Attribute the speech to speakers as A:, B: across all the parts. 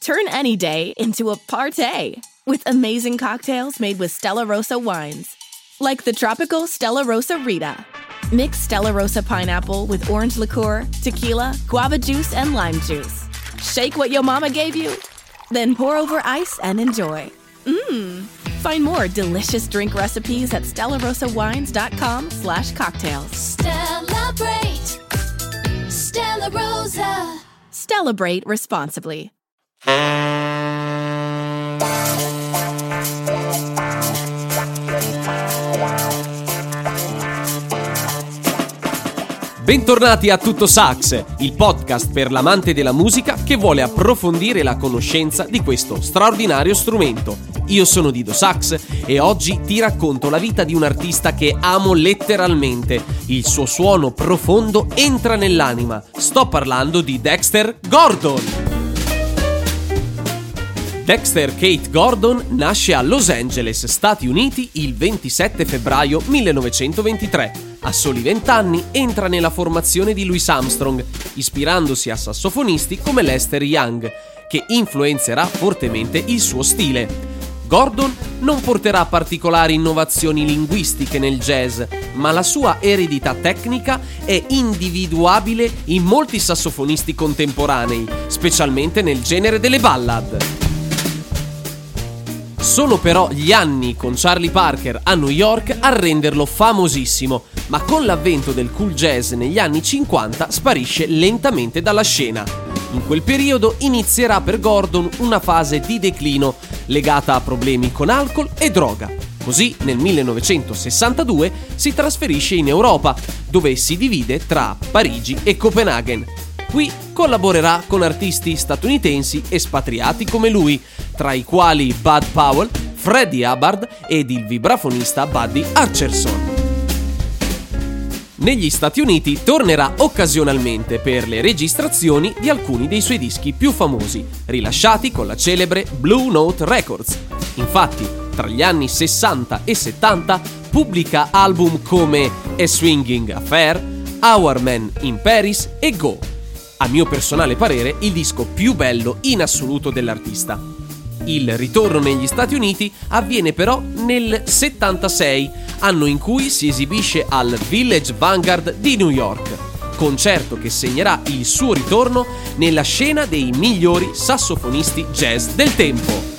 A: Turn any day into a party with amazing cocktails made with Stella Rosa wines. Like the tropical Stella Rosa Rita. Mix Stella Rosa pineapple with orange liqueur, tequila, guava juice, and lime juice. Shake what your mama gave you, then pour over ice and enjoy. Mmm. Find more delicious drink recipes at stellarosawines.com slash cocktails.
B: Celebrate Stella Rosa.
A: Celebrate responsibly.
C: Bentornati a Tutto Sax, il podcast per l'amante della musica che vuole approfondire la conoscenza di questo straordinario strumento. Io sono Dido Sax e oggi ti racconto la vita di un artista che amo letteralmente. Il suo suono profondo entra nell'anima. Sto parlando di Dexter Gordon. Dexter Kate Gordon nasce a Los Angeles, Stati Uniti, il 27 febbraio 1923. A soli 20 anni entra nella formazione di Louis Armstrong, ispirandosi a sassofonisti come Lester Young, che influenzerà fortemente il suo stile. Gordon non porterà particolari innovazioni linguistiche nel jazz, ma la sua eredità tecnica è individuabile in molti sassofonisti contemporanei, specialmente nel genere delle ballad. Sono però gli anni con Charlie Parker a New York a renderlo famosissimo, ma con l'avvento del cool jazz negli anni 50 sparisce lentamente dalla scena. In quel periodo inizierà per Gordon una fase di declino legata a problemi con alcol e droga. Così nel 1962 si trasferisce in Europa, dove si divide tra Parigi e Copenaghen. Qui collaborerà con artisti statunitensi espatriati come lui, tra i quali Bud Powell, Freddie Hubbard ed il vibrafonista Buddy Archerson. Negli Stati Uniti tornerà occasionalmente per le registrazioni di alcuni dei suoi dischi più famosi, rilasciati con la celebre Blue Note Records. Infatti, tra gli anni 60 e 70 pubblica album come A Swinging Affair, Our Man in Paris e Go. A mio personale parere, il disco più bello in assoluto dell'artista. Il ritorno negli Stati Uniti avviene però nel 76, anno in cui si esibisce al Village Vanguard di New York, concerto che segnerà il suo ritorno nella scena dei migliori sassofonisti jazz del tempo.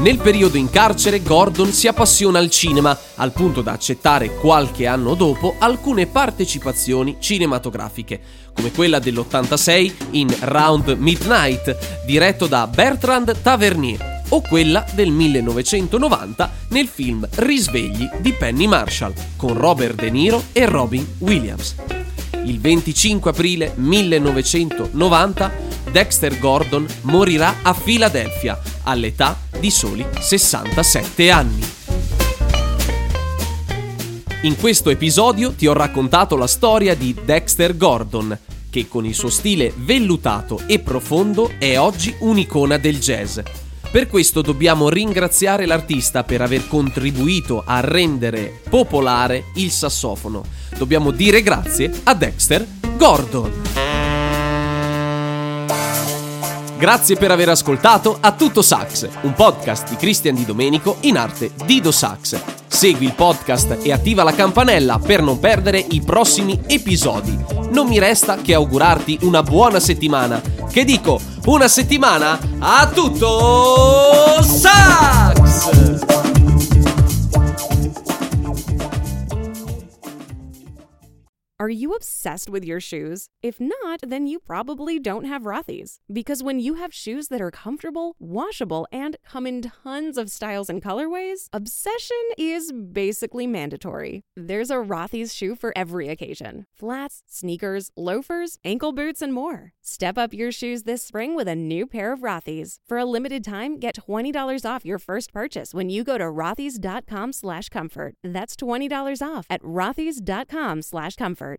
C: Nel periodo in carcere Gordon si appassiona al cinema, al punto da accettare qualche anno dopo alcune partecipazioni cinematografiche, come quella dell'86 in Round Midnight, diretto da Bertrand Tavernier, o quella del 1990 nel film Risvegli di Penny Marshall, con Robert De Niro e Robin Williams. Il 25 aprile 1990 Dexter Gordon morirà a Filadelfia all'età di soli 67 anni. In questo episodio ti ho raccontato la storia di Dexter Gordon, che con il suo stile vellutato e profondo è oggi un'icona del jazz. Per questo dobbiamo ringraziare l'artista per aver contribuito a rendere popolare il sassofono. Dobbiamo dire grazie a Dexter Gordon. Grazie per aver ascoltato A Tutto Sax, un podcast di Christian Di Domenico in arte Dido Sax. Segui il podcast e attiva la campanella per non perdere i prossimi episodi. Non mi resta che augurarti una buona settimana. Che dico, una settimana a tutto sax!
D: You obsessed with your shoes? If not, then you probably don't have Rothy's. Because when you have shoes that are comfortable, washable, and come in tons of styles and colorways, obsession is basically mandatory. There's a Rothy's shoe for every occasion flats, sneakers, loafers, ankle boots, and more. Step up your shoes this spring with a new pair of Rothy's. For a limited time, get $20 off your first purchase when you go to rothys.com slash comfort. That's $20 off at rothys.com slash comfort.